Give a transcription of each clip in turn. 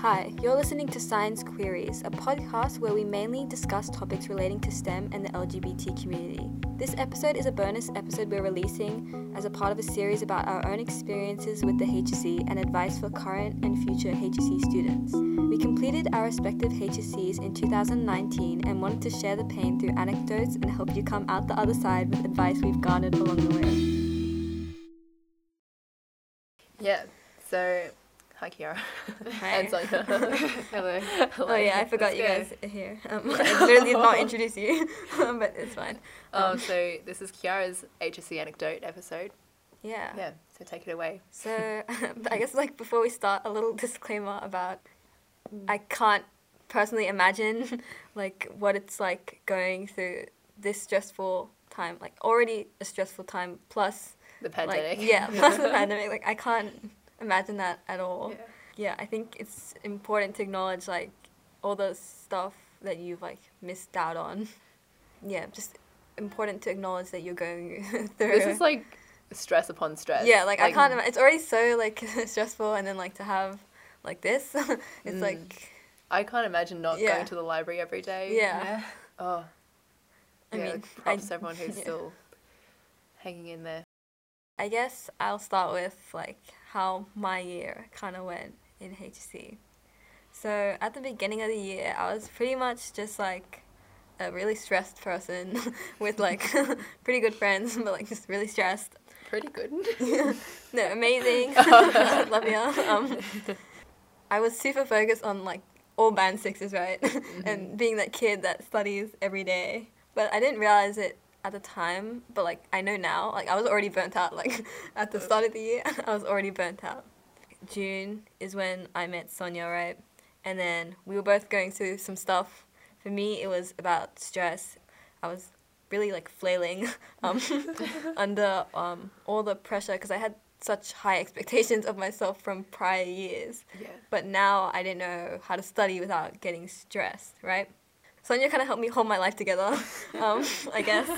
Hi, you're listening to Science Queries, a podcast where we mainly discuss topics relating to STEM and the LGBT community. This episode is a bonus episode we're releasing as a part of a series about our own experiences with the HSC and advice for current and future HSC students. We completed our respective HSCs in 2019 and wanted to share the pain through anecdotes and help you come out the other side with advice we've garnered along the way. Yeah. So, hi Kiara. Hi. and Sonia. Hello. Oh yeah, I forgot Let's you go. guys are here. Um, I literally did not introduce you, but it's fine. Um, so this is Kiara's HSC anecdote episode. Yeah. Yeah. So take it away. So I guess like before we start, a little disclaimer about I can't personally imagine like what it's like going through this stressful time. Like already a stressful time plus The pandemic. like yeah plus the pandemic. Like I can't imagine that at all. Yeah. Yeah, I think it's important to acknowledge like all the stuff that you've like missed out on. Yeah, just important to acknowledge that you're going through. This is like stress upon stress. Yeah, like, I can't. It's already so like stressful, and then like to have like this, it's Mm. like I can't imagine not Yeah. going to the library every day. yeah. Oh. I yeah, mean, props I- everyone who's yeah. still hanging in there. I guess I'll start with like how my year kind of went in HSC. So at the beginning of the year, I was pretty much just like a really stressed person with like pretty good friends, but like just really stressed. Pretty good. no, amazing. Love you. Um, I was super focused on like all band sixes, right? and being that kid that studies every day. But I didn't realize it at the time. But like I know now, like I was already burnt out. Like at the start of the year, I was already burnt out. June is when I met Sonia, right? And then we were both going through some stuff. For me, it was about stress. I was really like flailing um, under um, all the pressure because I had such high expectations of myself from prior years. yeah. But now I didn't know how to study without getting stressed, right? Sonia kind of helped me hold my life together, um, I guess.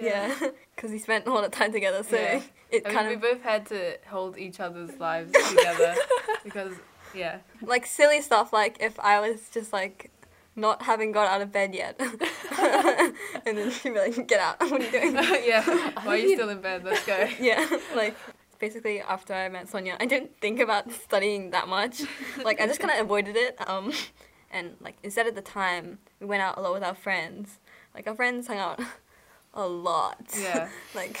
Yeah, because we spent a lot of time together, so Yeah. it kind we both had to hold each other's lives together because, yeah. like silly stuff. Like if I was just like not having got out of bed yet, and then she'd be like, "Get out! What are you doing?" yeah. Why are you still in bed? Let's go. yeah, like basically after I met Sonia, I didn't think about studying that much. Like I just kind of avoided it. Um, and like instead of the time, we went out a lot with our friends. Like our friends hung out a lot. Yeah. like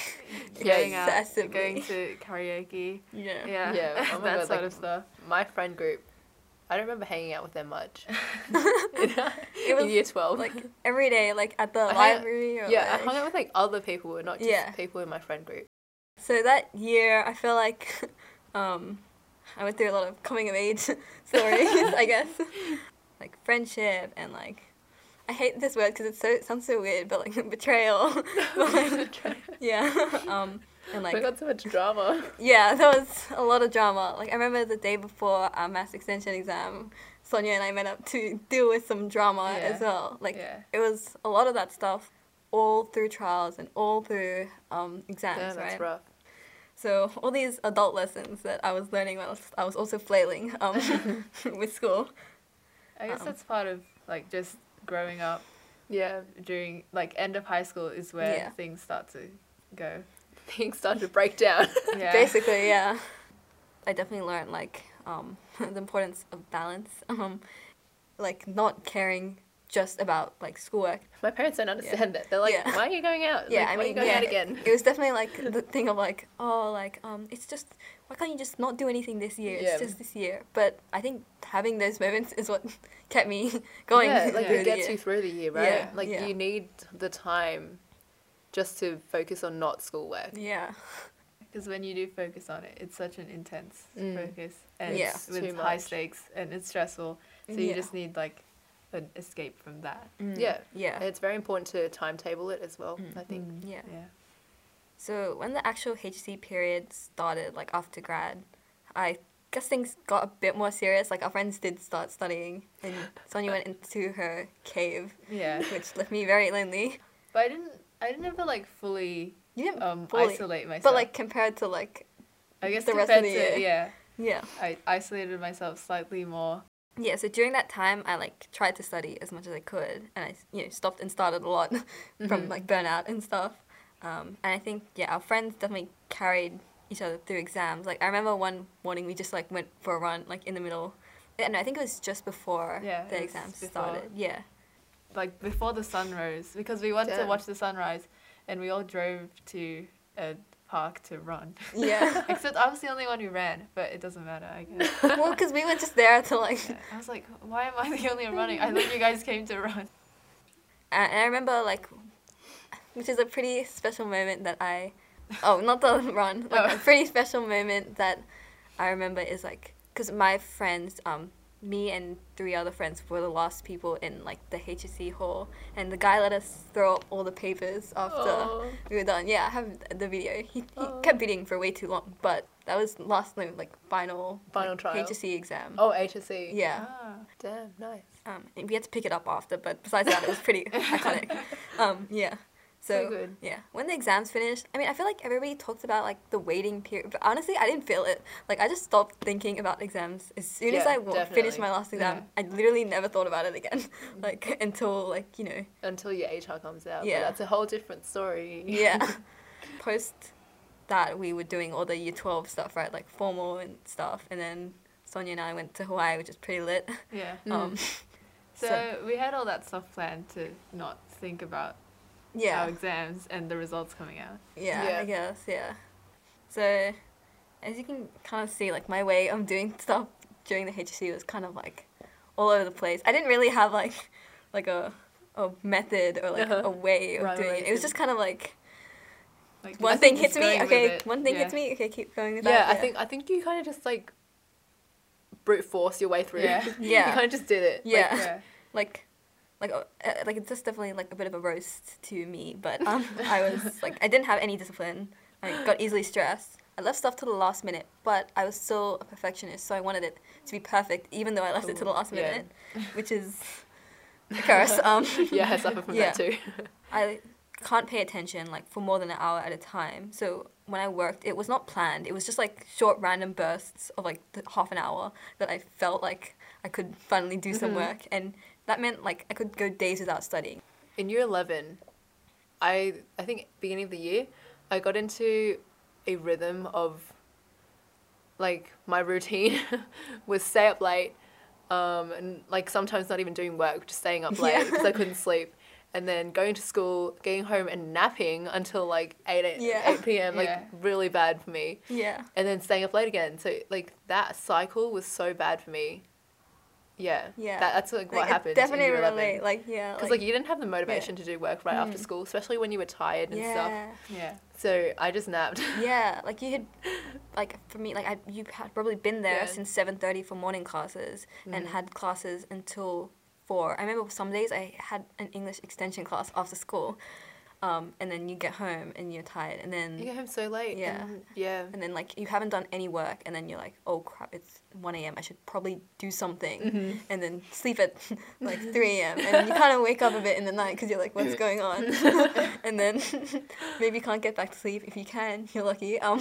Going out, going to karaoke. yeah. Yeah. Yeah, oh that God, sort like- of stuff. My friend group. I don't remember hanging out with them much. It was in year 12. like every day, like at the I hung- library. Or yeah, I hung out with like other people, not just Yeah. people in my friend group. So that year, I feel like um, I went through a lot of coming of age stories, I guess. Like friendship and like, I hate this word because it's so it sounds so weird, but like betrayal. Like, yeah. Um, and we like, got so much drama. yeah, there was a lot of drama. Like I remember the day before our maths extension exam, Sonia and I met up to deal with some drama Yeah. as well. Like Yeah. it was a lot of that stuff, all through trials and all through um, exams, Damn, that's right? rough. So all these adult lessons that I was learning while I was also flailing um, with school. I guess Um, that's part of, like, just growing up Yeah, during, like, end of high school is where Yeah. things start to go. things start to break down. Yeah. Basically, yeah. I definitely learned like um, the importance of balance, um, like not caring just about like schoolwork. My parents don't understand it. They're like, Yeah. "Why are you going out? Yeah, Like, I why are you mean, going yeah, out again?" It was definitely like the thing of like, oh, like um, it's just why can't you just not do anything this year? Yeah. It's just this year. But I think having those moments is what kept me going. Yeah, like through it gets you through the year, right? Yeah, like yeah. you need the time just to focus on not schoolwork. Yeah. Because when you do focus on it, it's such an intense Mm. focus, and Yeah. it's with Too high much. stakes, and it's stressful. So you Yeah. just need like an escape from that. Mm. Yeah. Yeah. And it's very important to timetable it as well. Mm. I think. Yeah. Yeah. So when the actual HSC period started, like after grad, I guess things got a bit more serious. Like our friends did start studying, and Sonia went into her cave, Yeah. which left me very lonely. But I didn't. I didn't ever like fully You didn't um fully, isolate myself. but like compared to like I guess the rest of the to year. yeah, yeah, I isolated myself slightly more yeah, so during that time, I like tried to study as much as I could, and I you know stopped and started a lot from Mhm. like burnout and stuff. Um, and I think yeah, our friends definitely carried each other through exams. Like I remember one morning we just like went for a run like in the middle. And I think it was just before Yeah, the exams before. started. Yeah. Like before the sun rose, because we went to watch the sunrise, and we all drove to a park to run. Yeah. Except I was the only one who ran, but it doesn't matter. I guess. well, because we were just there to like Yeah, I was like, why am I the only one running? I thought you guys came to run. And I remember like, which is a pretty special moment that I, oh, not the run, like Oh. a pretty special moment that I remember is like, because my friends, um, me and three other friends were the last people in like the HSC hall, and the guy let us throw up all the papers after Oh. we were done. Yeah, I have the video. He, he kept beating for way too long, but that was last no, like final Final like, trial. HSC exam. Oh, HSC. Yeah. Ah. Damn, nice. Um, we had to pick it up after, but besides that, it was pretty iconic. Um, yeah. So, So good. yeah, when the exams finished, I mean, I feel like everybody talked about like the waiting period, but honestly, I didn't feel it. Like, I just stopped thinking about exams as soon as Yeah, I w- finished my last exam. I literally never thought about it again, like until like you know, Until your ATAR comes out. Yeah. But that's a whole different story. yeah. Post that, we were doing all the year twelve stuff, right? Like formal and stuff, and then Sonia and I went to Hawaii, which is pretty lit. Yeah. Mm. Um, So, So- we had all that stuff planned to not think about yeah. our exams and the results coming out. Yeah, Yeah. I guess, yeah. So, as you can kind of see, like, my way of doing stuff during the HSC was kind of, like, all over the place. I didn't really have, like, like a, a method or, like, Uh-huh. a way of Right, doing right, it. It was just kind of, like, Like one I thing think hits me, okay, one thing yeah. hits me, okay, keep going with Yeah, that. I think I think you kind of just like brute force your way through. Yeah. Yeah. you kind of just did it. Like, Yeah. Yeah. like like uh, uh, like it's just definitely like a bit of a roast to me but um i was like i didn't have any discipline i got easily stressed i left stuff to the last minute but i was still a perfectionist so i wanted it to be perfect even though i left it to the Ooh, last yeah. minute which is a curse um yeah, I suffer from Yeah. that too. i can't pay attention like for more than an hour at a time so when i worked it was not planned it was just like short random bursts of like the half an hour that i felt like i could finally do some Mhm. work and that meant like i could go days without studying In year eleven, I I think beginning of the year, I got into a rhythm of like my routine was stay up late, um, and like sometimes not even doing work, just staying up late Yeah. because I couldn't sleep. And then going to school, getting home and napping until like 8, 8, Yeah. 8 p.m. Like Yeah. really bad for me. yeah And then staying up late again. So like that cycle was so bad for me. Yeah. Yeah. That, that's like what Like, it happened. Definitely in year 11. Like yeah. Because like, you didn't have the motivation to do work right after Mm. school, especially when you were tired and stuff. yeah, Yeah. So I just napped. yeah. Like you had, like for me, like I you had probably been there Yeah. since seven thirty for morning classes and Mhm. had classes until four. I remember some days I had an English extension class after school, um, and then you get home and you're tired, and then You get home so late. Yeah. and- yeah. and then like you haven't done any work, and then you're like, oh crap, it's one a.m. I should probably do something. Mhm. and then sleep at like 3 a.m. and you kind of wake up a bit in the night because you're like, what's going on? and then maybe you can't get back to sleep. If you can, you're lucky. Um,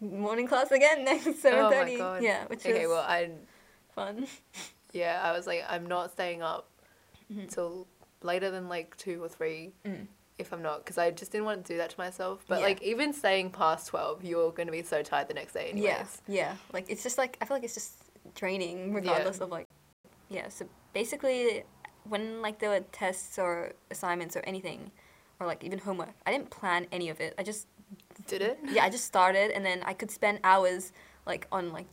morning class again next 7:30. Oh. Yeah, which Okay, is well, I fun. yeah, I was like, I'm not staying up Mhm. till later than like two or three. Mm. If I'm not, because I just didn't want to do that to myself. But Yeah. like, even staying past twelve, you're going to be so tired the next day, anyways. Yeah, yeah. Like it's just like I feel like it's just draining regardless of like. Yeah. So basically, when like there were tests or assignments or anything, or like even homework, I didn't plan any of it. I just Did it? yeah, I just started and then I could spend hours like on like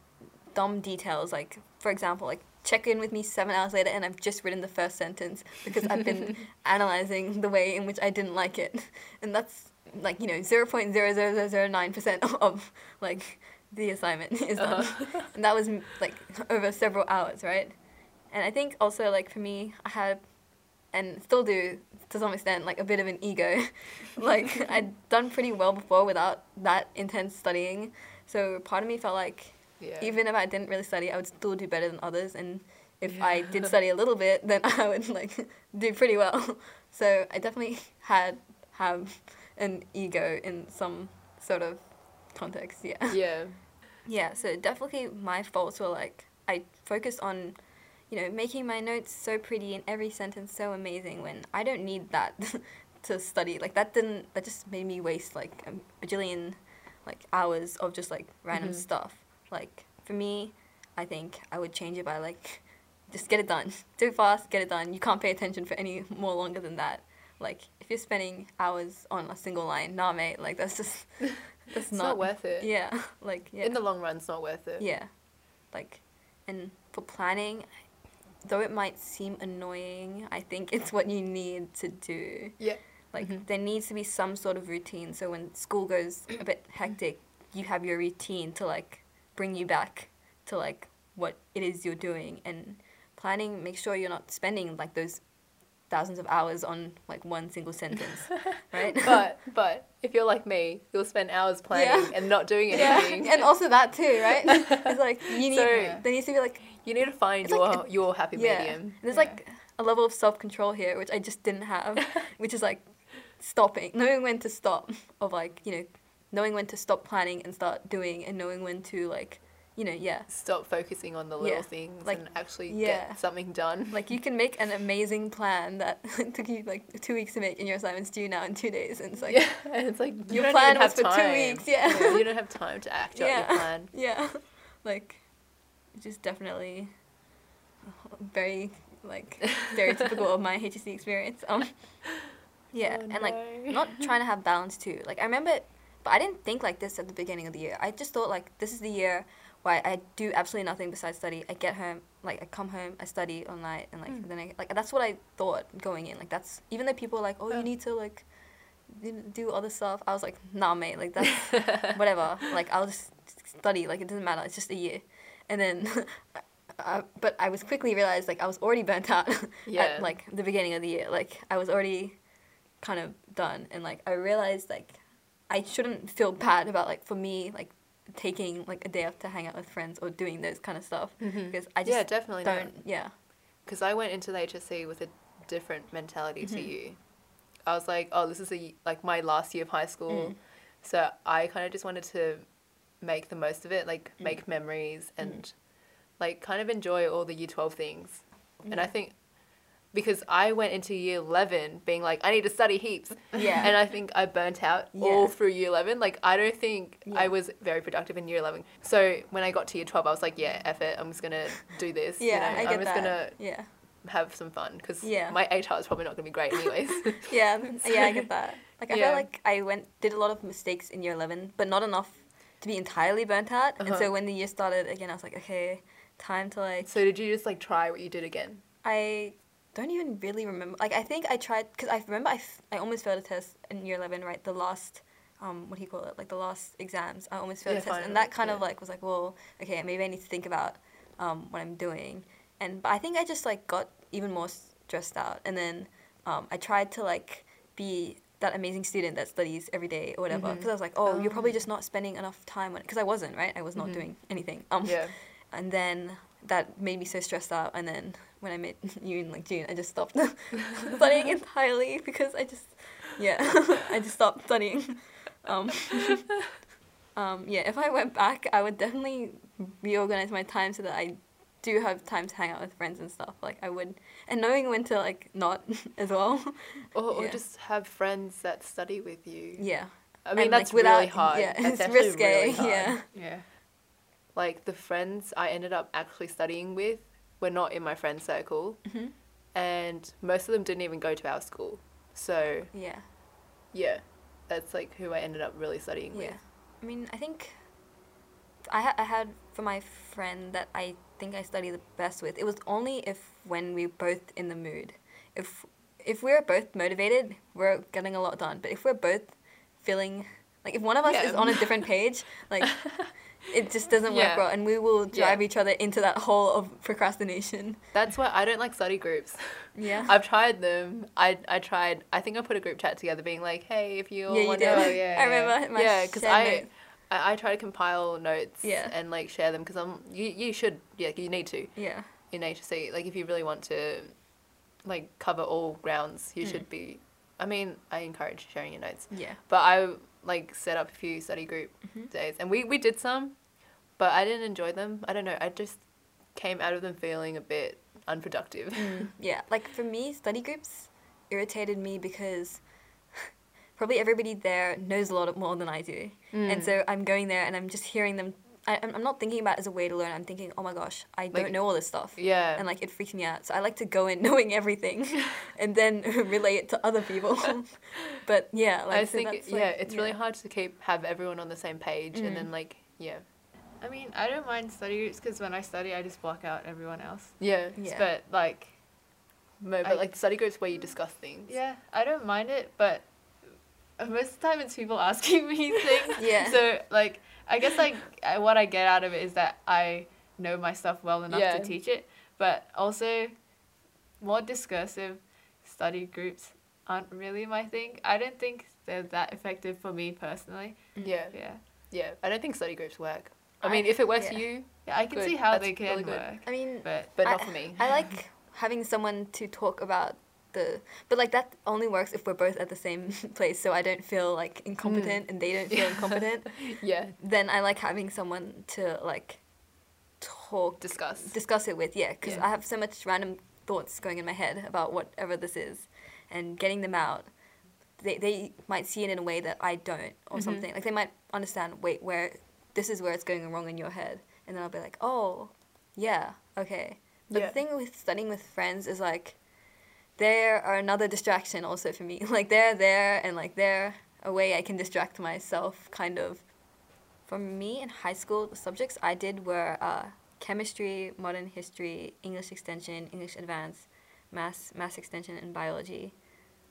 dumb details. Like for example, like check in with me seven hours later and I've just written the first sentence because I've been analyzing the way in which I didn't like it, and that's like you know zero point zero zero zero zero nine percent of like the assignment is done, Uh-huh. and that was like over several hours, right? And I think also like for me, I had and still do to some extent like a bit of an ego like i'd done pretty well before without that intense studying so part of me felt like Yeah. even if i didn't really study i would still do better than others and if i did study a little bit then i would like do pretty well so i definitely had have an ego in some sort of context yeah yeah. yeah, so definitely my faults were like I focused on you know, making my notes so pretty and every sentence so amazing when I don't need that to study. Like that didn't that just made me waste like a bajillion like hours of just like random Mhm. stuff. Like for me, I think I would change it by like just get it done. Do it fast, get it done. You can't pay attention for any more longer than that. Like if you're spending hours on a single line, nah mate, like that's just that's It's not, worth it. Yeah. Like yeah. In the long run, it's not worth it. Yeah. Like, and for planning, though it might seem annoying, I think it's what you need to do. Yeah. Like, Mhm. there needs to be some sort of routine. So when school goes a bit hectic, you have your routine to, like, bring you back to, like, what it is you're doing. And planning, make sure you're not spending, like, those thousands of hours on, like, one single sentence, right? But but if you're like me, you'll spend hours planning and not doing yeah. anything. And also that too, right? It's like, you need, So- there needs to be, like, you need to find your like your happy medium. And there's Yeah. like a level of self control here which I just didn't have, which is like stopping, knowing when to stop, of like you know, knowing when to stop planning and start doing, and knowing when to like, you know, yeah, Stop focusing on the little Yeah. things Like, and actually yeah. get something done. like you can make an amazing plan that took you like two weeks to make, and your assignment's due now in two days, and it's like yeah, and it's like you your don't plan even was have for two time. weeks, yeah. you don't have time to act out your plan. yeah, like, is definitely very like stereotypical of my HSC experience. Um, yeah, Oh, and like no. not trying to have balance too. Like I remember, but I didn't think like this at the beginning of the year. I just thought like this is the year where I do absolutely nothing besides study. I get home, like I come home, I study all night, and like Mm. then I like that's what I thought going in. Like that's even though people are like, oh, you need to like do- do other stuff. I was like, nah, mate. Like that's whatever. Like I'll just study. Like it doesn't matter. It's just a year. And then, uh, but I was quickly realized like I was already burnt out Yeah. at like the beginning of the year. Like I was already kind of done, and like I realized like I shouldn't feel bad about like for me like taking like a day off to hang out with friends or doing those kind of stuff Mhm. because I just yeah, definitely don't. Yeah. Because I went into the HSC with a different mentality to Mhm. you. I was like, oh, this is a like my last year of high school, Mm. so I kind of just wanted to make the most of it, like Mm. make memories and like kind of enjoy all the year twelve things. And I think because I went into year eleven being like, I need to study heaps, Yeah. and I think I burnt out Yeah. all through year 11. Like, I don't think Yeah. I was very productive in year 11. So, when I got to year 12, I was like, yeah, effort, I'm just going to do this. yeah, you know? I get I'm just going to yeah. have some fun because Yeah. my ATAR is probably not going to be great, anyways. yeah, yeah, I get that. Like I Yeah. feel like I went did a lot of mistakes in year eleven, but not enough to be entirely burnt out. And Uh-huh. so when the year started again, I was like, okay, time to like. so, did you just like try what you did again? I don't even really remember. Like I think I tried because I remember I, f- I almost failed a test in year eleven. Right, the last. Um, what do you call it? Like the last exams, I almost failed Yeah, a test, and that kind of like was like, well, okay, maybe I need to think about um, what I'm doing, and but I think I just like got even more stressed out, and then um, I tried to like be that amazing student that studies every day or whatever, because I was like, oh, you're probably Oh. just not spending enough time on it, because I wasn't, right? I was not Mhm. doing anything. Um, Yeah. and then that made me so stressed out and then when i met you in like june i just stopped studying entirely because i just yeah i just stopped studying um, um, yeah if i went back i would definitely reorganize my time so that i do have time to hang out with friends and stuff like i would and knowing when to like not as well Or, or Yeah. just have friends that study with you. yeah I mean, And, like, that's without- really hard. yeah, That's it's risque, really yeah. Yeah. Like, the friends I ended up actually studying with were not in my friend circle, hmm and most of them didn't even go to our school. So, yeah yeah, that's like who I ended up really studying Yeah, with. I mean, I think I ha- I had for my friend that I think I study the best with. It was only if when we were both in the mood. If if we're both motivated, we're getting a lot done. But if we're both feeling like if one of us Yeah. is on a different page, like it just doesn't Yeah. work well, and we will Yeah. drive each other into that hole of procrastination. That's why I don't like study groups. Yeah. I've tried them. I I tried. I think I put a group chat together, being like, "Hey, if you all yeah, want to, Oh, yeah, I remember. My yeah, because I, notes. I I try to compile notes Yeah. and like share them because I'm you you should yeah you need to Yeah. in HSC like if you really want to like cover all grounds you Mm. should be. I mean, I encourage sharing your notes, Yeah. but I like set up a few study group Mhm. days and we we did some, but I didn't enjoy them. I don't know. I just came out of them feeling a bit unproductive. Mm, yeah, like for me, study groups irritated me because probably everybody there knows a lot more than I do, and Mm. so I'm going there and I'm just hearing them. I, I'm I'm not thinking about it as a way to learn. I'm thinking, oh my gosh, I Like- don't know all this stuff. Yeah. and like it freaks me out. So I like to go in knowing everything, and then relay it to other people. but yeah, like I so think that's, yeah, like- it's really hard to keep have everyone on the same page, and Mm. then like yeah, I mean, I don't mind study groups because when I study, I just block out everyone else. yeah. Yeah. But like, Mo- but I- like study groups where you discuss things. yeah, I don't mind it, but most of the time it's people asking me things. Yeah. So like, I guess like what I get out of it is that I know my stuff well enough Yeah. to teach it, but also more discursive study groups aren't really my thing. I don't think they're that effective for me personally. Yeah, Yeah. yeah. I don't think study groups work. I I- mean, if it works for you, Yeah, I can Good. see how That's they can really work, I mean, but but I- not for me. I like having someone to talk about the, but like that only works if we're both at the same place. So I don't feel like incompetent and they don't feel incompetent. yeah, Then I like having someone to like talk, discuss. discuss it with. Yeah, because Yeah. I have so much random thoughts going in my head about whatever this is, and getting them out. They they might see it in a way that I don't, or Mhm. something. Like they might understand. Wait, where this is where it's going wrong in your head, and then I'll be like, oh, yeah, okay. But Yeah. the thing with studying with friends is like, they are another distraction also for me. Like they're there and like they're a way I can distract myself, kind of. For me in high school, the subjects I did were uh, chemistry, modern history, English extension, English advanced, mass, maths extension, and biology.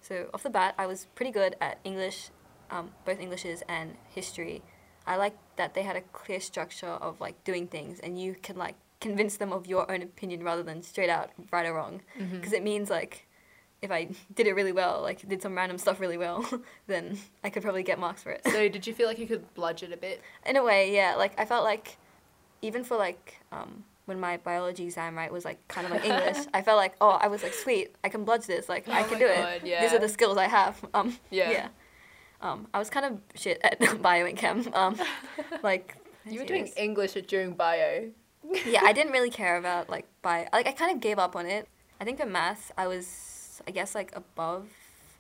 So off the bat, I was pretty good at English, um, both Englishes and history. I liked that they had a clear structure of like doing things, and you can like convince them of your own opinion rather than straight out right or wrong, because it means like if I did it really well, like did some random stuff really well, then I could probably get marks for it. So did you feel like you could bludge it a bit? In a way, yeah. Like I felt like, even for like um, when my biology exam right was like kind of like English, I felt like oh I was like sweet I can bludge this like I Oh can my do God, it. yeah. These are the skills I have. Um, Yeah. yeah. Um, I was kind of shit at bio and chem. Um, like You were doing. English during bio. yeah, I didn't really care about like bio. Like I kind of gave up on it. I think for math, I was I guess like above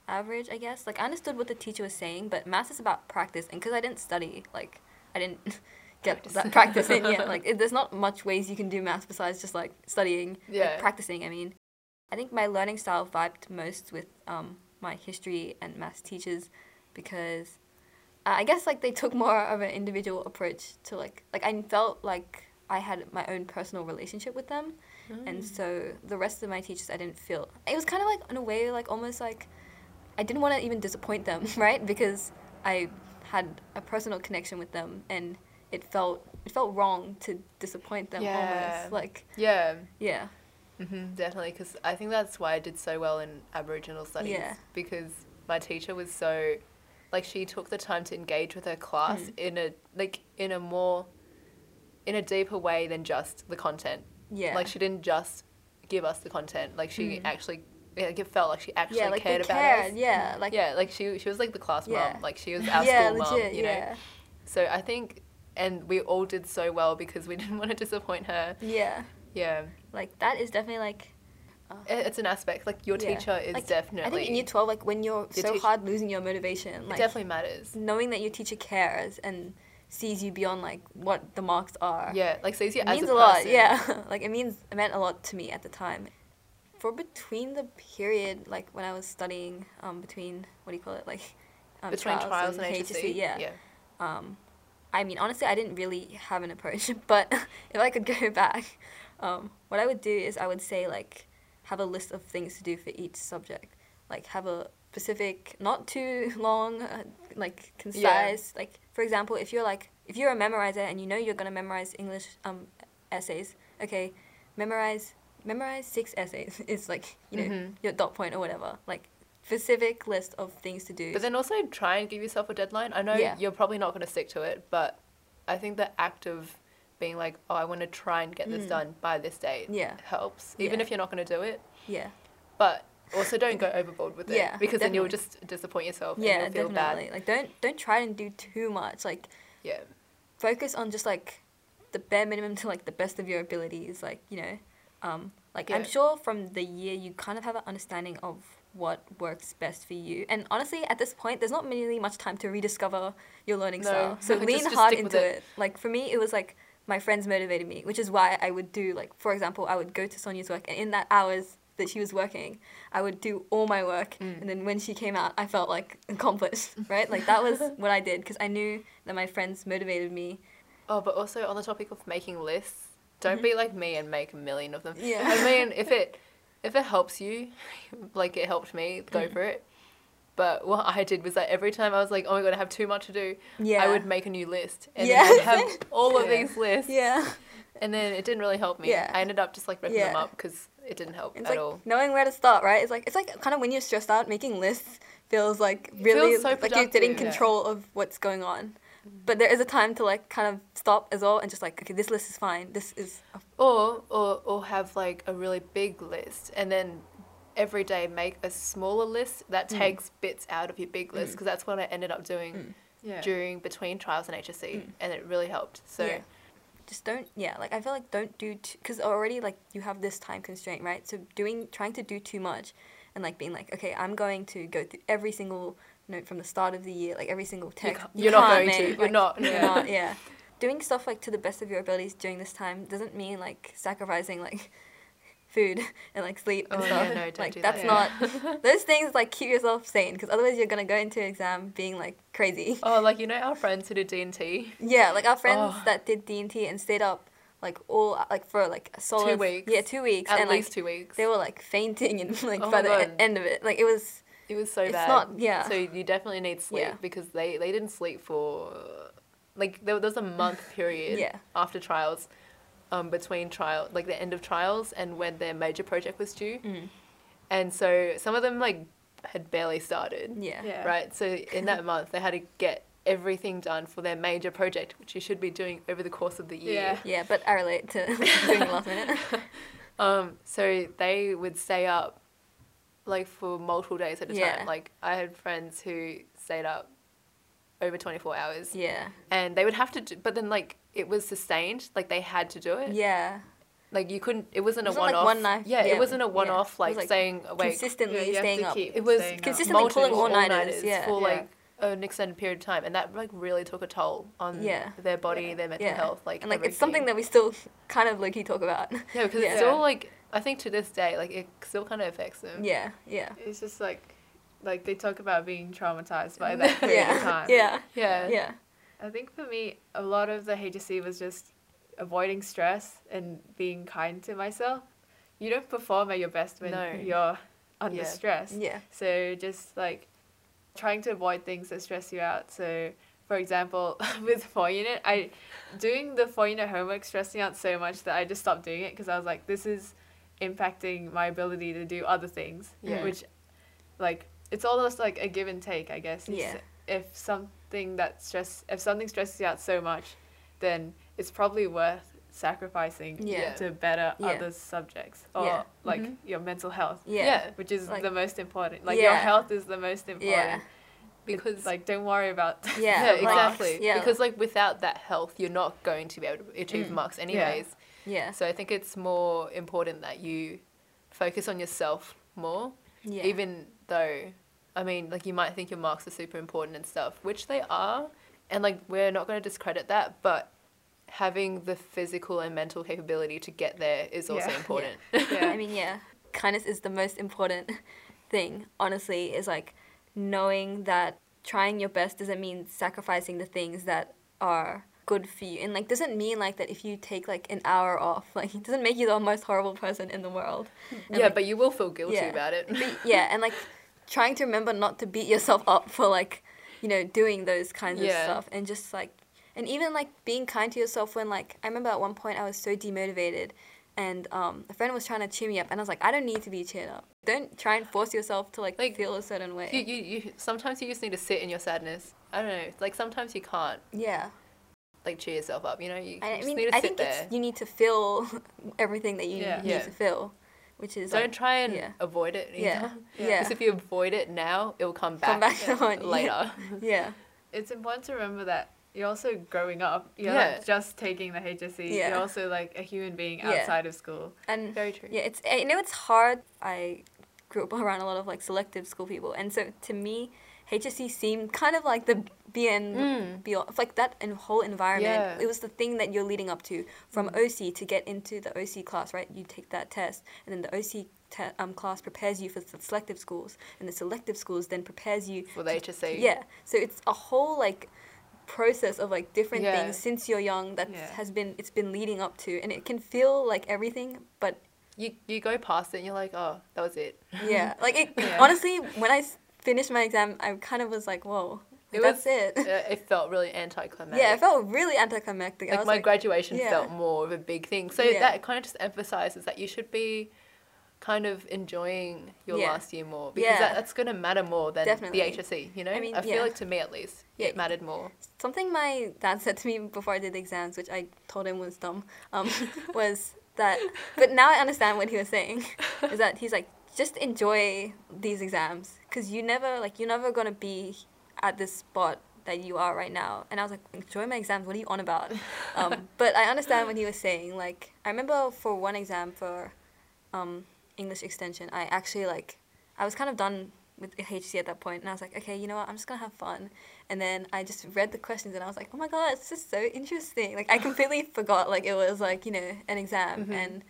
average. I guess like I understood what the teacher was saying, but math is about practice, and because I didn't study, like I didn't get Practice. that practice in. Yeah, like it, there's not much ways you can do math besides just like studying, Yeah. like, practicing. I mean, I think my learning style vibed most with um, my history and math teachers because uh, I guess like they took more of an individual approach to like like I felt like I had my own personal relationship with them, Mm. and so the rest of my teachers I didn't feel. It was kind of like in a way like almost like I didn't want to even disappoint them, right? Because I had a personal connection with them, and it felt it felt wrong to disappoint them Yeah. almost like Yeah. yeah hmm definitely, because I think that's why I did so well in Aboriginal studies. Yeah. Because my teacher was so, like, she took the time to engage with her class Mm. in a like in a more, in a deeper way than just the content. Yeah Like she didn't just give us the content. Like she Mm. actually, like it felt like she actually yeah like cared about cared us. yeah like yeah, like she she was like the class Yeah. mom. Like she was our yeah school legit mom. You know. yeah So I think, and we all did so well because we didn't want to disappoint her. yeah Yeah, like that is definitely like uh, It- it's an aspect. Like your Yeah. teacher is Like, definitely. I think in year 12, like when you're Your so teach- hard losing your motivation, it like definitely matters. knowing that your teacher cares and sees you beyond like what the marks are. Yeah, like sees you it as means a, a, lot. Yeah, like it means it meant a lot to me at the time. For between the period, like when I was studying, um, between what do you call it, like um, Between trials and HSC. yeah. yeah. Um, I mean, honestly, I didn't really have an approach, but if I could go back, um, what I would do is I would say like have a list of things to do for each subject, like have a specific, not too long, uh, like concise. Like for example, if you're like if you're a memorizer and you know you're gonna memorize English um, essays, okay, memorize memorize six essays. It's like you know Mhm. your dot point or whatever, like specific list of things to do. But then also try and give yourself a deadline. I know Yeah. you're probably not going to stick to it, but I think the act of being like, oh, I want to try and get this Mm. done by this date Yeah. helps, even Yeah. if you're not going to do it. yeah. But also don't go overboard with it Yeah, because then you'll just disappoint yourself Yeah, and you'll feel definitely. bad. Like don't don't try and do too much. Like Yeah. focus on just like the bare minimum to like the best of your abilities. Like you know, um, Like Yeah. I'm sure from the year you kind of have an understanding of what works best for you. And honestly, at this point, there's not really much time to rediscover your learning No. style. So Just- lean just hard stick into it. it. Like for me, it was like my friends motivated me, which is why I would do like for example, I would go to Sonia's work and in that hours that she was working, I would do all my work Mm. and then when she came out, I felt like accomplished, right? Like that was what I did because I knew that my friends motivated me. Oh, but also on the topic of making lists, don't Mhm. be like me and make a million of them. Yeah. I mean, if it if it helps you, like it helped me, go Mm. for it. But what I did was that every time I was like, oh my god, I have too much to do, Yeah. I would make a new list and Yeah. then I'd have all of Yeah. these lists. Yeah. And then it didn't really help me. Yeah. I ended up just like ripping them up because it didn't help It's at like all. knowing where to start, right? It's like it's like kind of when you're stressed out, making lists feels like really feels so like you're getting productive, yeah. control of what's going on. But there is a time to like kind of stop as well and just like okay, this list is fine. This is a Or or or have like a really big list and then every day make a smaller list that Mm. takes bits out of your big list Mm. because that's what I ended up doing Mm. Yeah. during between trials and HSC Mm. and it really helped. So Yeah. Just don't yeah like i feel like don't do because already like you have this time constraint right so doing trying to do too much and like being like okay i'm going to go through every single note from the start of the year like every single text You you're not going to. mate. You're Like, not. you're not yeah doing stuff like to the best of your abilities during this time doesn't mean like sacrificing like food and like sleep and Oh, stuff yeah, no, don't like do that's that. not those things like keep yourself sane because otherwise you're gonna go into an exam being like crazy Oh, like you know our friends who did D and T. yeah, like our friends Oh. that did D and T and stayed up like all uh, like for like a solid weeks. Yeah, two weeks, At and least like two weeks. they were like fainting and like Oh by the God. end of it, like it was. It was so it's bad. not- yeah. So you definitely need sleep Yeah. because they they didn't sleep for like there, there was a month period Yeah. after trials, um between trial like the end of trials and when their major project was due, Mm, and so some of them like had barely started. yeah. Yeah. Right. So in that month they had to get everything done for their major project, which you should be doing over the course of the year. Yeah. Yeah, but I relate to doing it last minute. Um, so they would stay up like for multiple days at a Yeah. time. Like I had friends who stayed up over 24 hours Yeah, and they would have to do, but then like it was sustained, like they had to do it. yeah. Like you couldn't, it wasn't, It a wasn't, like, one off. one night- yeah, yeah, it wasn't a yeah. one off It was, like, like, staying awake. Consistently Yeah, you have staying to up. It was. Consistently pulling all-nighters, yeah. for Yeah. like an extended period of time and that like really took a toll on Yeah. their body, Yeah. their mental Yeah. health, like and like it's something that we still kind of like key talk about. Yeah, because Yeah. it's still like, I think to this day, like it still kind of affects them. yeah, yeah, It's just like, like they talk about being traumatized by that period yeah, of time. yeah, Yeah. yeah, I think for me, a lot of the HSC was just avoiding stress and being kind to myself. You don't perform at your best when No. you're under Yeah. stress. yeah, So just like trying to avoid things that stress you out. So for example, with four unit, I doing the four unit homework stressed me out so much that I just stopped doing it because I was like, this is impacting my ability to do other things. Yeah. Which, like, it's almost like a give and take, I guess. Yeah. If something that stress, if something stresses you out so much, then it's probably worth sacrificing Yeah. to better Yeah. other subjects or Yeah. like Mhm. your mental health yeah, Yeah. which is Like- the most important. Like your health is the most important. yeah, Because It's like don't worry about. yeah, yeah, like, exactly. Yeah, Because like without that health, you're not going to be able to achieve Mm. marks anyways. yeah, So I think it's more important that you focus on yourself more, yeah, even though, I mean, like you might think your marks are super important and stuff, which they are, and like we're not going to discredit that, but having the physical and mental capability to get there is also Yeah. important. Yeah. I mean, yeah, kindness is the most important thing. Honestly, is like knowing that trying your best doesn't mean sacrificing the things that are good for you, and like doesn't mean like that if you take like an hour off, like it doesn't make you the most horrible person in the world. And, yeah, like, but you will feel guilty yeah. about it. be- yeah, and like trying to remember not to beat yourself up for like you know doing those kinds Yeah. of stuff, and just like and even like being kind to yourself when like I remember at one point I was so demotivated and um, a friend was trying to cheer me up and I was like I don't need to be cheered up. Don't try and force yourself to like, Like, feel a certain way. You, you, you, sometimes you just need to sit in your sadness. I don't know. Like sometimes you can't yeah. like cheer yourself up. You know, you, I just mean need to I sit think there. it's you need to feel everything that you Yeah. need Yeah. to feel, which is Don't like, try and yeah. avoid it. yeah. Either. Yeah. Yeah. Because if you avoid it now, it will come back, Come back to haunt you. later. Yeah. It's important to remember that you're also growing up. You're Yeah. not just taking the HSC. Yeah. You're also like a human being Yeah. outside of school. And Very true. Yeah, it's I know it's hard. I grew up around a lot of like selective school people, and so to me, HSC seemed kind of like the be and Mm. be all, like that and whole environment. Yeah. It was the thing that you're leading up to from OC to get into the OC class, right? You take that test, and then the OC te- um, class prepares you for the selective schools, and the selective schools then prepares you For the HSC. yeah. So it's a whole like process of like different Yeah. things since you're young that Yeah. has been it's been leading up to and it can feel like everything but You you go past it and you're like, oh, that was it. yeah like it Yeah. honestly when I finished my exam I kind of was like whoa It that's was- it it felt really anticlimactic. yeah it felt really anticlimactic like my like graduation yeah. felt more of a big thing. So Yeah. that kind of just emphasizes that you should be kind of enjoying your Yeah. last year more because Yeah. that, that's going to matter more than Definitely. the HSC, you know? I mean, feel yeah. like to me at least, Yeah. it mattered more. something my dad said to me before I did the exams, which I told him was dumb, um, was that. But now I understand what he was saying. Is that he's like, just enjoy these exams, because you never like you're never gonna be at this spot that you are right now. And I was like, enjoy my exams. What are you on about? Um, but I understand what he was saying. Like I remember for one exam for um, English extension, I actually like I was kind of done with HSC at that point, and I was like, okay, you know what? I'm just gonna have fun. And then I just read the questions, and I was like, oh my god, it's just so interesting. Like I completely forgot like it was like you know an exam, Mhm. and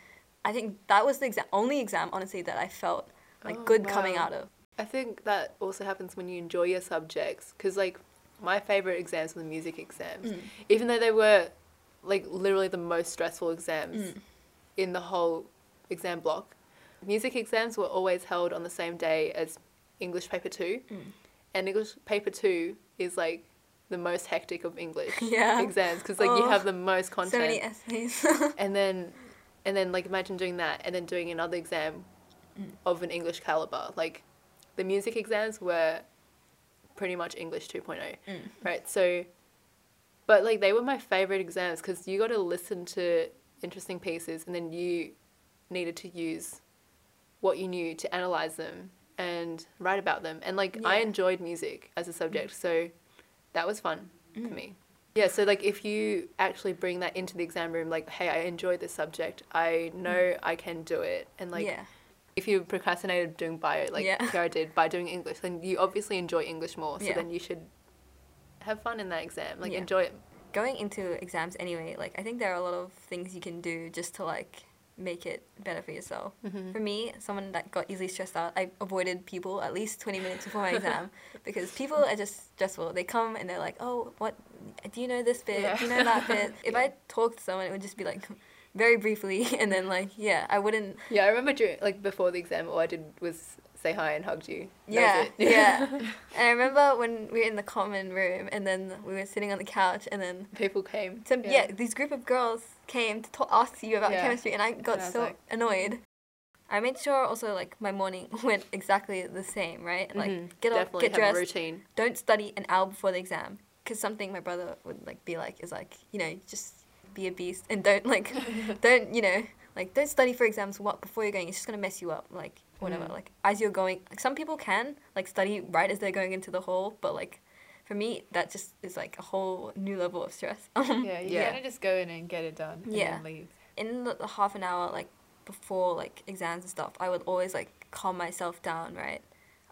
I think that was the exa- only exam honestly that I felt like Oh, good coming out of. I think that also happens when you enjoy your subjects because, like, my favorite exams were the music exams, Mm. even though they were like literally the most stressful exams Mm. in the whole exam block. Music exams were always held on the same day as English paper two, Mm. and English paper two is like the most hectic of English Yeah. exams because like you Oh, have the most content So many essays. and then and then like imagine doing that and then doing another exam Mm. of an english caliber like the music exams were pretty much english 2.0 Mm. right so but like they were my favorite exams because you got to listen to interesting pieces and then you needed to use what you knew to analyze them and write about them and like i enjoyed music as a subject so that was fun Mm. for me yeah so like if you actually bring that into the exam room like hey i enjoy this subject i know i can do it and like yeah. If you procrastinated doing bio like Yeah. Kiara did by doing english then you obviously enjoy english more so Yeah. then you should have fun in that exam like Yeah. enjoy it Going into exams anyway, like I think there are a lot of things you can do just to like make it better for yourself. Mhm. For me, someone that got easily stressed out, I avoided people at least 20 minutes before my exam because people are just stressful. They come and they're like, oh, what, do you know this bit? Do you know that bit? If I talked to someone, it would just be like very briefly and then like, yeah, I wouldn't, yeah i remember during, like before the exam all i did was say hi and hugged you That yeah, yeah. And I remember when we were in the common room and then we were sitting on the couch and then people came some, yeah. these group of girls came to talk, ask you about Yeah. chemistry and I got I so like- annoyed. I made sure also like my morning went exactly the same, right? Like Mhm. get up, get dressed, a routine don't study an hour before the exam because something my brother would like be like is like you know just be a beast and don't like don't you know like don't study for exams what before you're going it's just gonna mess you up like whatever Mm. like as you're going like some people can like study right as they're going into the hall but like for me that just is like a whole new level of stress Yeah, you Yeah. kind of just go in and get it done. And Yeah. Then leave. in the, the half an hour like before like exams and stuff i would always like calm myself down right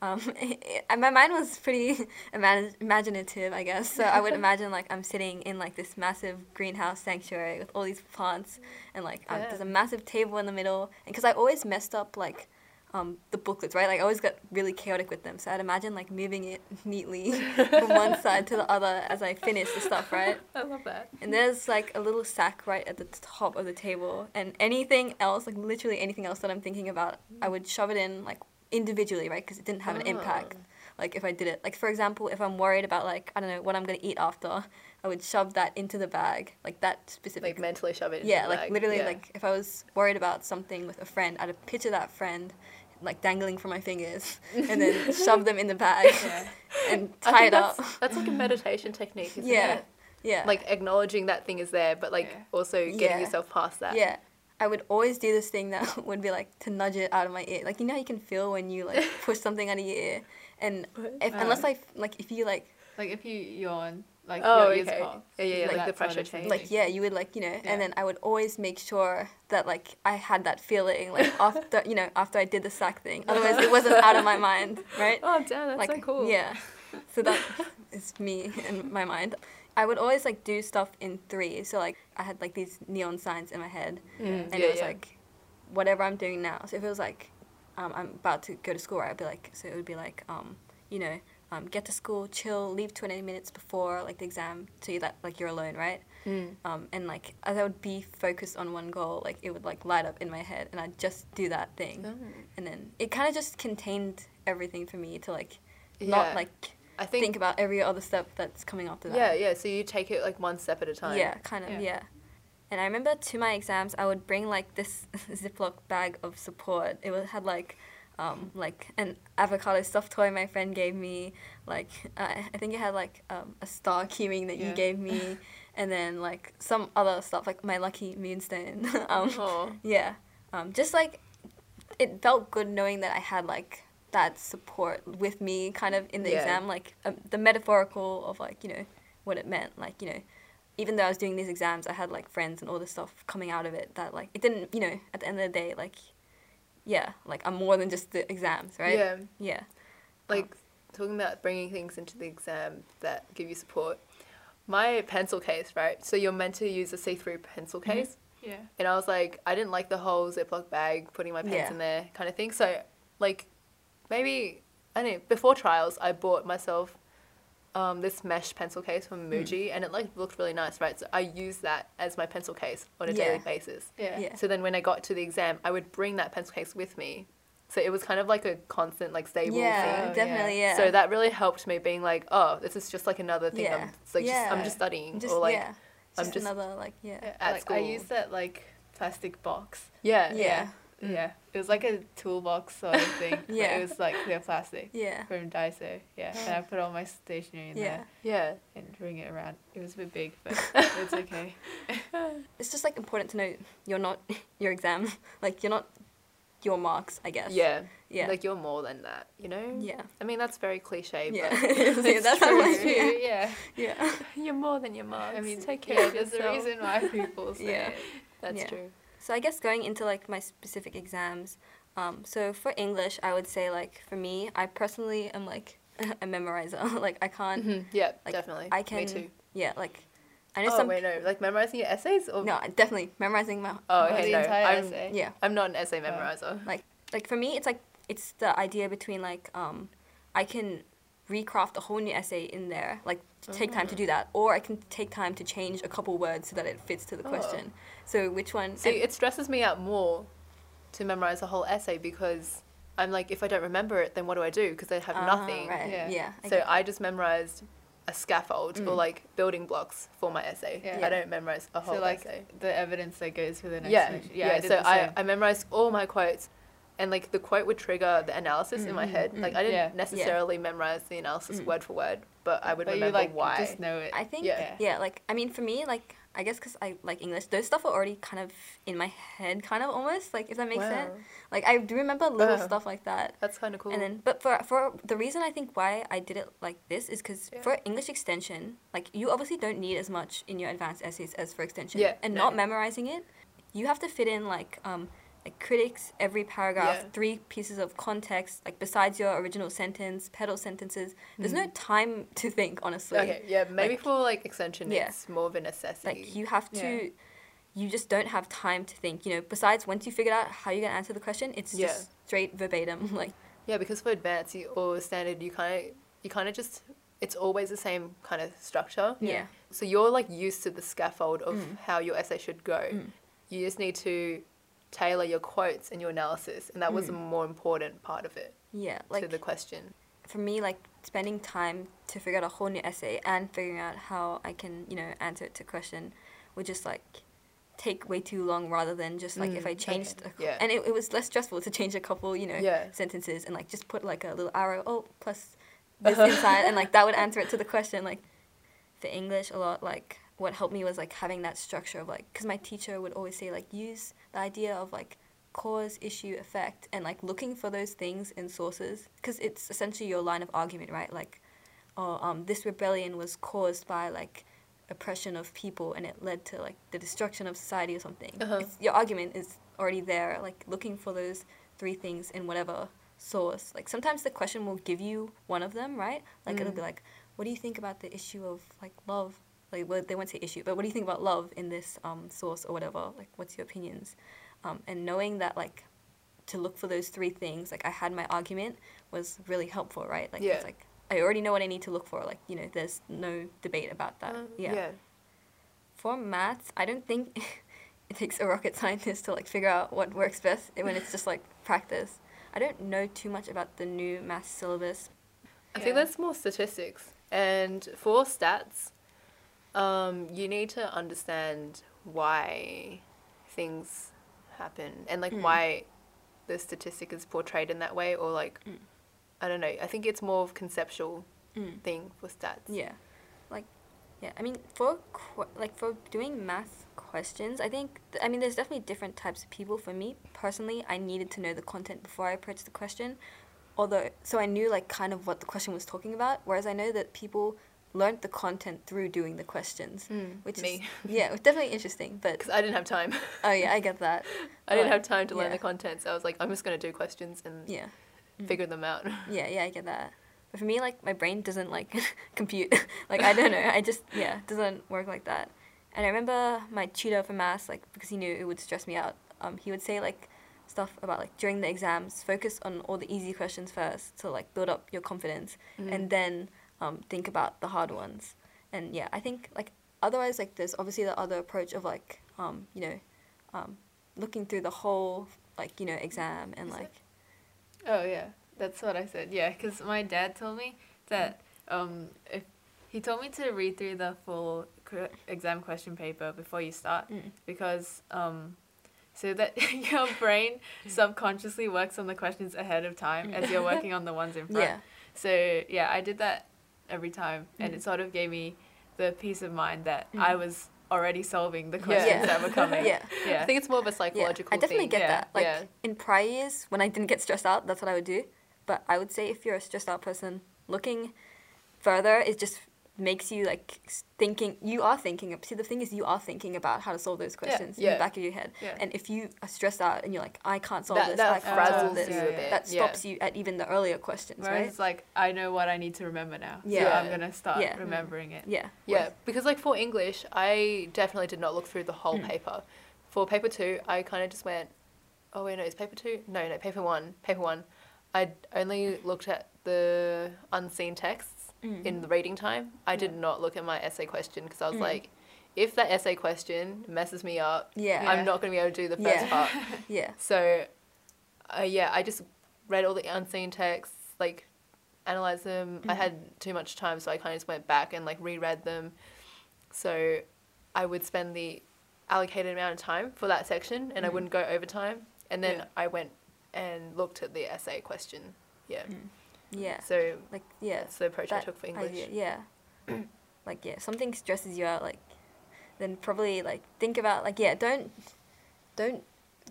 um, and my mind was pretty imag- imaginative, I guess. So I would imagine like I'm sitting in like this massive greenhouse sanctuary with all these plants, and like um, there's a massive table in the middle. And because I always messed up like um, the booklets, right? Like I always got really chaotic with them. So I'd imagine like moving it neatly from one side to the other as I finish the stuff, right? i love that And there's like a little sack right at the top of the table, and anything else, like literally anything else that I'm thinking about, I would shove it in like individually, right? Because it didn't have an impact. Oh. Like if I did it, like for example, if I'm worried about like I don't know what I'm gonna eat after, I would shove that into the bag, like that specific. like mentally shove it into yeah, the like bag. literally, Yeah. like if I was worried about something with a friend, I'd picture that friend, like dangling from my fingers, and then shove them in the bag Yeah. and tie it up. that's, that's like a meditation technique isn't Yeah. it Yeah. like acknowledging that thing is there but like Yeah. also getting yourself past that Yeah. I would always do this thing that would be like to nudge it out of my ear. Like you know how you can feel when you like push something out of your ear, and if, Uh. unless I like if you like Like if you yawn, like Oh, your ears okay. pop. Yeah, yeah, yeah, like that the pressure change. like yeah you would like you know Yeah. and then i would always make sure that like i had that feeling like after you know after i did the sack thing otherwise it wasn't out of my mind right Oh damn, that's like so cool. yeah so that is me in my mind i would always like do stuff in three so like i had like these neon signs in my head Mm, and yeah, it was yeah. like whatever i'm doing now so if it was like um, i'm about to go to school right i'd be like so it would be like um, you know um, get to school chill leave 20 minutes before like the exam so you that like you're alone right Mm. um, and like as I would be focused on one goal, like it would like light up in my head, and I'd just do that thing, Oh. and then it kind of just contained everything for me to like Yeah. not like I think, think, about every other step that's coming after that. yeah, yeah. So you take it like one step at a time. Yeah, kind of, Yeah. yeah. And I remember to my exams, I would bring like this Ziploc bag of support. It was, had like, um, like an avocado stuffed toy my friend gave me. Like, uh, I think it had like um, a star keyring that you gave me, and then like some other stuff like my lucky moonstone. um, yeah, um, just like it felt good knowing that I had like that support with me, kind of in the Yeah. exam, like um, the metaphorical of like you know what it meant, like you know even though I was doing these exams, I had like friends and all this stuff coming out of it that like it didn't, you know, at the end of the day, like, yeah, like I'm more than just the exams, right? Yeah. Yeah. Like talking about bringing things into the exam that give you support. My pencil case, right? So you're meant to use a see-through pencil Mm-hmm. case, Yeah. and I was like, I didn't like the whole Ziploc bag, putting my pens Yeah. in there, kind of thing. So, like, maybe I don't know. Before trials, I bought myself um, this mesh pencil case from Mm. Muji, and it like looked really nice, right? So I used that as my pencil case on a Yeah. daily basis. Yeah. Yeah. So then when I got to the exam, I would bring that pencil case with me. So it was kind of like a constant, like stable yeah, thing. Oh, definitely, yeah. yeah. So that really helped me being like, oh, this is just like another thing. Yeah. I'm it's like just, I'm just studying just or like yeah, I'm just, just- another like yeah, Yeah, At like I school. used that like plastic box. yeah, Yeah. Mm. Yeah. It was like a toolbox sort of thing. Yeah. It was like clear plastic yeah, from Daiso. Yeah. And I put all my stationery in yeah. there yeah, and bring it around. It was a bit big, but it's okay. It's just like important to know you're not your exam, like you're not your marks, I guess. yeah, yeah, Like you're more than that, you know. yeah, I mean that's very cliche, yeah. but yeah that's how much. True, Yeah, yeah. yeah. you're more than your marks. I mean, take care yeah, of there's a reason why people say Yeah. it. That's Yeah. true. So I guess going into like my specific exams, um, so for English, I would say like for me, I personally am like a memorizer. like I can't. Mhm. Yeah, Like, definitely. I Me can. too. Yeah, like I know Oh some. wait, no, like memorizing your essays or No, definitely memorizing my. Oh, okay, the no, entire I'm, essay. Yeah, I'm not an essay Oh. memorizer. like like for me, it's like it's the idea between like um, I can recraft a whole new essay in there, like take time to do that, or I can take time to change a couple words so that it fits to the Oh. question. So which one? See, and- it stresses me out more to memorize a whole essay because I'm like, if I don't remember it, then what do I do? Because I have Ah, nothing. Right. Yeah. Yeah. I So I just memorized a scaffold or Mm. like building blocks for my essay. Yeah. I don't memorize a whole So like essay. the evidence that goes with an Yeah, explanation. yeah. Yeah, I so the I. I memorized all my quotes, and like the quote would trigger the analysis in my Mm, head. mm, Like I didn't Yeah. necessarily memorize the analysis Mm. word for word, but I would but remember you like why. just know it. I think Yeah. yeah. like I mean for me like I guess because I like English those stuff are already kind of in my head kind of almost like if that makes sense like I do remember little Wow. stuff like that That's kind of cool. and then but for for the reason I think why I did it like this is because Yeah. for English extension like you obviously don't need as much in your advanced essays as for extension Yeah, and no. not memorizing it you have to fit in like um like critics every paragraph Yeah. three pieces of context like besides your original sentence pedal sentences there's no time to think honestly okay, yeah, maybe like- for like extension, Yeah. it's more of a necessity. like you have to Yeah. you just don't have time to think you know besides once you figure out how you're going to answer the question it's just straight verbatim like Yeah, because for advanced you, or standard, you kind of you kind of just it's always the same kind of structure. yeah So you're like used to the scaffold of Mm. how your essay should go. Mm. You just need to tailor your quotes and your analysis, and that was Mm. a more important part of it yeah to like the question. for me like spending time to figure out a whole new essay and figuring out how i can you know answer it to question would just like take way too long rather than just like if Mm, i changed okay. a Yeah. and it, it was less stressful to change a couple you know Yeah. sentences and like just put like a little arrow oh plus this inside and like that would answer it to the question like for english a lot like what helped me was like having that structure of like because my teacher would always say like use the idea of like cause issue effect and like looking for those things in sources because it's essentially your line of argument right like or um, this rebellion was caused by like oppression of people and it led to like the destruction of society or something. Uh-huh. It's, your argument is already there, like looking for those three things in whatever source. Like sometimes the question will give you one of them, right? Like it'll Mm. be like, what do you think about the issue of like love? Like well, they won't say issue, but what do you think about love in this um, source or whatever? Like what's your opinions? Um, and knowing that like to look for those three things, like I had my argument was really helpful, right? Like Yeah. it's like I already know what I need to look for. Like you know, there's no debate about that. Uh, yeah. yeah. For maths, I don't think it takes a rocket scientist to like figure out what works best when it's just like practice. I don't know too much about the new math syllabus. I think Yeah. that's more statistics. And for stats, um, you need to understand why things happen and like Mm. why the statistic is portrayed in that way or like Mm. I don't know. I think it's more of conceptual Mm. thing for stats. Yeah, like, yeah. I mean, for qu- like for doing math questions, I think th- I mean there's definitely different types of people. For me personally, I needed to know the content before I approached the question, although so I knew like kind of what the question was talking about. Whereas I know that people learned the content through doing the questions, Mm, which me. is yeah, it was definitely interesting. But Because I didn't have time. oh yeah, I get that. I didn't have time to learn the content, so I was like, I'm just gonna do questions and Yeah. Mm. figure them out. Yeah, yeah, I get that. But for me, like my brain doesn't like compute. like I don't know. I just yeah, doesn't work like that. And I remember my tutor for maths, like because he knew it would stress me out. Um, he would say like stuff about like during the exams, focus on all the easy questions first to like build up your confidence, Mm. and then um, think about the hard ones. And yeah, I think like otherwise like there's obviously the other approach of like um, you know, um, looking through the whole like you know exam and Is it? like Oh yeah, that's what I said. Yeah, because my dad told me that um, if he told me to read through the full exam question paper before you start, Mm. because um, so that your brain subconsciously works on the questions ahead of time as you're working on the ones in front. yeah. So yeah, I did that every time, and Mm. it sort of gave me the peace of mind that Mm. I was already solving the questions Yeah. that were coming. Yeah. yeah. I think it's more of a psychological. Yeah, I definitely thing. get Yeah, that. Like yeah. in prior years, when I didn't get stressed out, that's what I would do. But I would say if you're a stressed out person, looking further, is just makes you like thinking. You are thinking. See, the thing is, you are thinking about how to solve those questions in yeah. the back of your head. Yeah. And if you are stressed out and you're like, I can't solve that this, that I can't solve this, you you a bit. that yeah. stops you at even the earlier questions, Whereas right? it's like I know what I need to remember now. Yeah. So I'm gonna start Yeah. remembering it. Yeah. Yeah, because like for English, I definitely did not look through the whole Mm. paper. For paper two, I kind of just went, oh wait, no, it's paper two? No, no, paper one. Paper one. I only looked at the unseen texts Mm. in the reading time. I did Yeah. not look at my essay question because I was Mm. like, if that essay question messes me up, Yeah. I'm not going to be able to do the first Yeah. part. Yeah. So, uh, yeah, I just read all the unseen texts, like analyzed them. I Mhm. had too much time, so I kind of just went back and like reread them. So, I would spend the allocated amount of time for that section, and I Mhm. wouldn't go over time. And then Yeah. I went and looked at the essay question. Yeah. Mm. Yeah. So Like yeah. that's the approach I took for English. idea, yeah. like yeah, something stresses you out, like then probably like think about like yeah, don't don't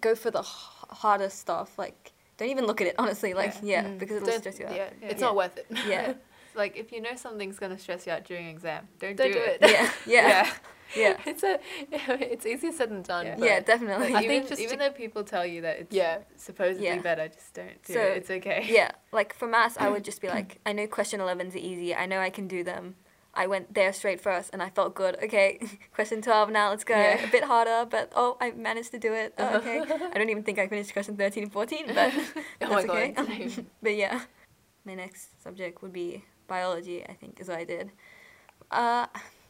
go for the h- harder stuff. Like don't even look at it honestly. Like Yeah. yeah, Mm. because it'll Don't- stress you out. Yeah, Yeah. it's Yeah. not worth it. Yeah. Like if you know something's gonna stress you out during exam, don't, Don't do, do it. it. Yeah. Yeah. Yeah. it's a it's easier said than done. Yeah. Yeah, definitely. I even think just even to- though people tell you that it's Yeah. supposedly Yeah. better, just don't do So, it. It's okay. yeah, like for maths, I would just be like, I know question 11s are easy. I know I can do them. I went there straight first and I felt good. Okay, question 12 now, let's go. Yeah. A bit harder, but oh, I managed to do it. Oh, okay. I don't even think I finished question 13 and 14, but Oh that's okay. but yeah, my next subject would be biology, I think, is what I did. Uh,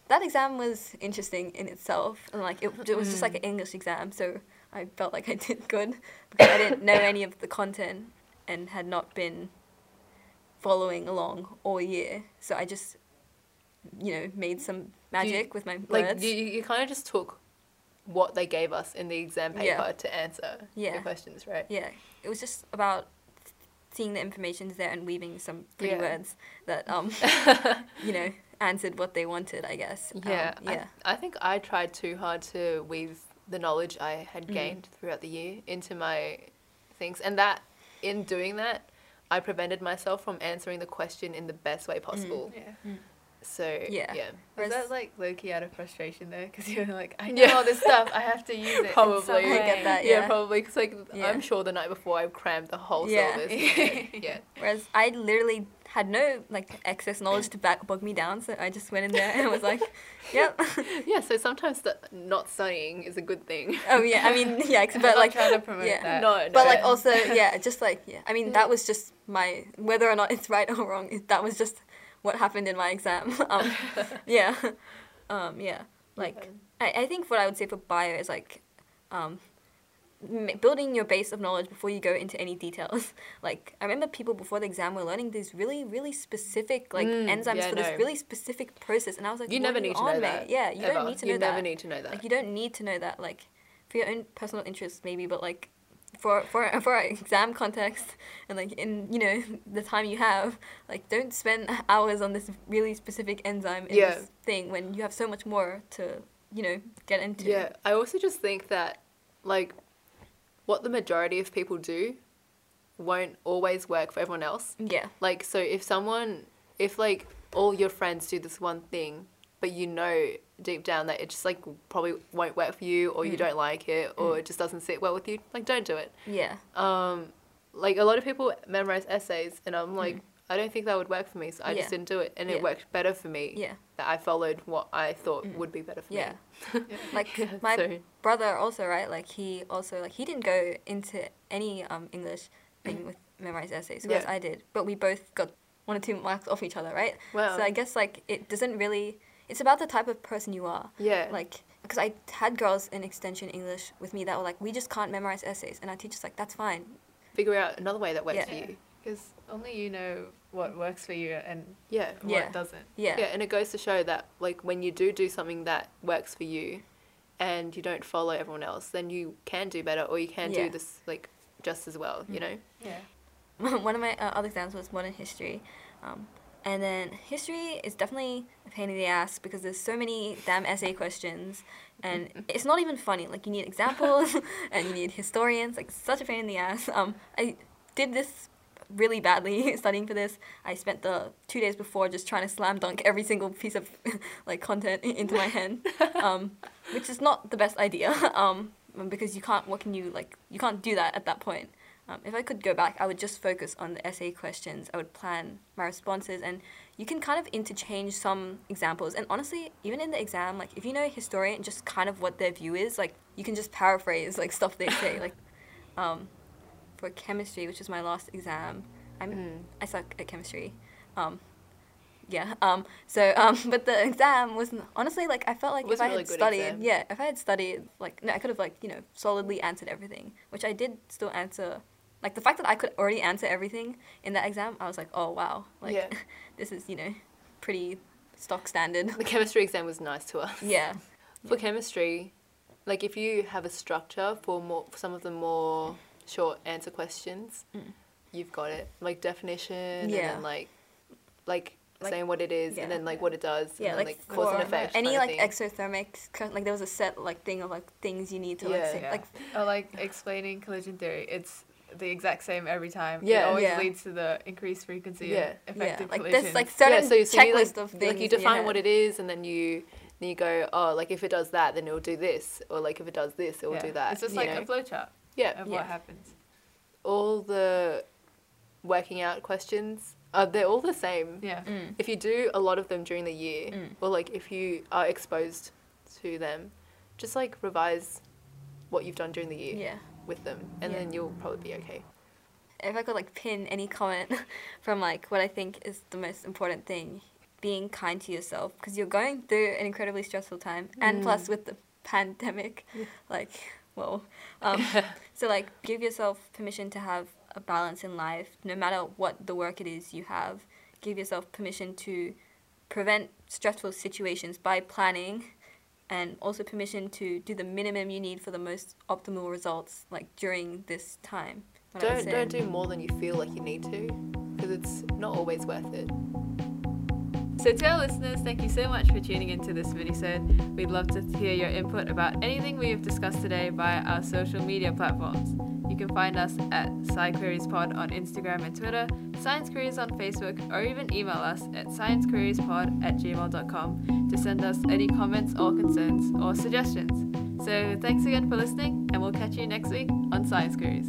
that exam was interesting in itself. And like, it, it was just like an English exam, so I felt like I did good because I didn't know any of the content and had not been following along all year. So I just, you know, made some magic with my like words. you, you kind of just took what they gave us in the exam paper Yeah. to answer Yeah. the questions, right? Yeah, it was just about seeing the information's there and weaving some pretty Yeah. words that um you know answered what they wanted. I guess. Um, Yeah, yeah. I, I think I tried too hard to weave the knowledge I had Mm. gained throughout the year into my things, and that in doing that, I prevented myself from answering the question in the best way possible. Yeah. So Yeah. yeah. Was that like low key out of frustration though? Because you're like, I know Yeah. all this stuff, I have to use it. in some Probably. Get that, yeah, yeah. probably because like Yeah. I'm sure the night before I crammed the whole Yeah. syllabus. yeah. Whereas I literally had no like excess knowledge to back bog me down, so I just went in there and was like, "Yep." Yeah. So sometimes the not studying is a good thing. oh yeah, I mean yeah, ex- I'm but like trying to promote yeah. that. No, no. But like also yeah, just like yeah, I mean that was just my whether or not it's right or wrong. it- That was just what happened in my exam. Um, yeah, um, yeah. Like I, I think what I would say for bio is like, um, m- building your base of knowledge before you go into any details. Like I remember people before the exam were learning these really really specific like Mm, enzymes yeah, for this really specific process, and I was like, you never need to know mate? that. Yeah, you ever. don't need to know you know never that. need to know that. Like you don't need to know that. Like for your own personal interest maybe, but like for for for our exam context and like in you know the time you have, like don't spend hours on this really specific enzyme in Yeah. this thing when you have so much more to you know get into. Yeah, I also just think that, like, what the majority of people do won't always work for everyone else. Yeah. Like, so if someone, if like all your friends do this one thing, but you know deep down that it just like probably won't work for you, or you Mm. don't like it, or it just doesn't sit well with you, like, don't do it. Yeah. Um, like a lot of people memorize essays, and I'm like, I don't think that would work for me, so I Mm. Yeah. just didn't do it, and Yeah. it worked better for me. Yeah. That I followed what I thought Mm. would be better for Yeah. me. Like Yeah, my so- brother also right like he also like he didn't go into any um english thing with memorized essays whereas Yeah. i did but we both got one or two marks off each other right Wow. so i guess like it doesn't really it's about the type of person you are yeah. like because i had girls in extension english with me that were like we just can't memorize essays and our teacher's like that's fine figure out another way that works Yeah. for you. Because only you know what works for you and Yeah. what Yeah. doesn't. yeah Yeah, and it goes to show that like when you do do something that works for you and you don't follow everyone else, then you can do better or you can Yeah. do this like just as well, you Mm. know? Yeah. one of my uh, other exams was modern history um, and then history is definitely a pain in the ass because there's so many damn essay questions and it's not even funny like you need examples and you need historians like such a pain in the ass um, i did this really badly studying for this i spent the two days before just trying to slam dunk every single piece of like content into my head um, which is not the best idea um, because you can't what can you like you can't do that at that point um, if I could go back, I would just focus on the essay questions. I would plan my responses, and you can kind of interchange some examples. And honestly, even in the exam, like if you know a historian, just kind of what their view is, like you can just paraphrase like stuff they say. like, um, for chemistry, which is my last exam, I'm Mm. I suck at chemistry. Um, yeah. Um, so, um, but the exam was honestly like I felt like if I had good studied, exam. yeah, if I had studied, like no, I could have like you know solidly answered everything, which I did still answer. Like the fact that I could already answer everything in that exam, I was like, oh wow, like Yeah. this is you know pretty stock standard. The chemistry exam was nice to us. yeah. For chemistry, like if you have a structure for more for some of the more short answer questions, Mm. you've got it. Like definition and then like like, Like- saying what it is yeah. and then like what it does Yeah, and then, like, like, cause and effect. any like thing. exothermic, like there was a set like thing of like things you need to like say, Yeah. like Or like explaining collision theory. It's the exact same every time. Yeah. It always Yeah. leads to the increased frequency Yeah. of yeah, effective like collisions. there's like certain yeah, so, so you, checklist like, of things. like you define what it is, and then you then you go, oh, like if it does that, then it will do this, or like if it does this, it will Yeah. do that. It's just you like know? a flowchart yeah. of Yeah. what happens. All the working out questions, uh, they're all the same. Yeah. Mm. If you do a lot of them during the year, Mm. or like if you are exposed to them, just like revise what you've done during the year Yeah. with them, and Yeah. then you'll probably be okay. if I could like pin any comment from like what I think is the most important thing, being kind to yourself because you're going through an incredibly stressful time, and plus with the pandemic, like whoa. Um, so like give yourself permission to have a balance in life, no matter what the work it is you have. Give yourself permission to prevent stressful situations by planning. And also permission to do the minimum you need for the most optimal results, like during this time. What I would Don't don't do more than you feel like you need to, because it's not always worth it. So to our listeners, thank you so much for tuning into this minisode. We'd love to hear your input about anything we have discussed today via our social media platforms. You can find us at SciQueriesPod on Instagram and Twitter, Science Queries on Facebook, or even email us at sciencequeriespod at gmail.com to send us any comments or concerns or suggestions. So thanks again for listening, and we'll catch you next week on Science Queries.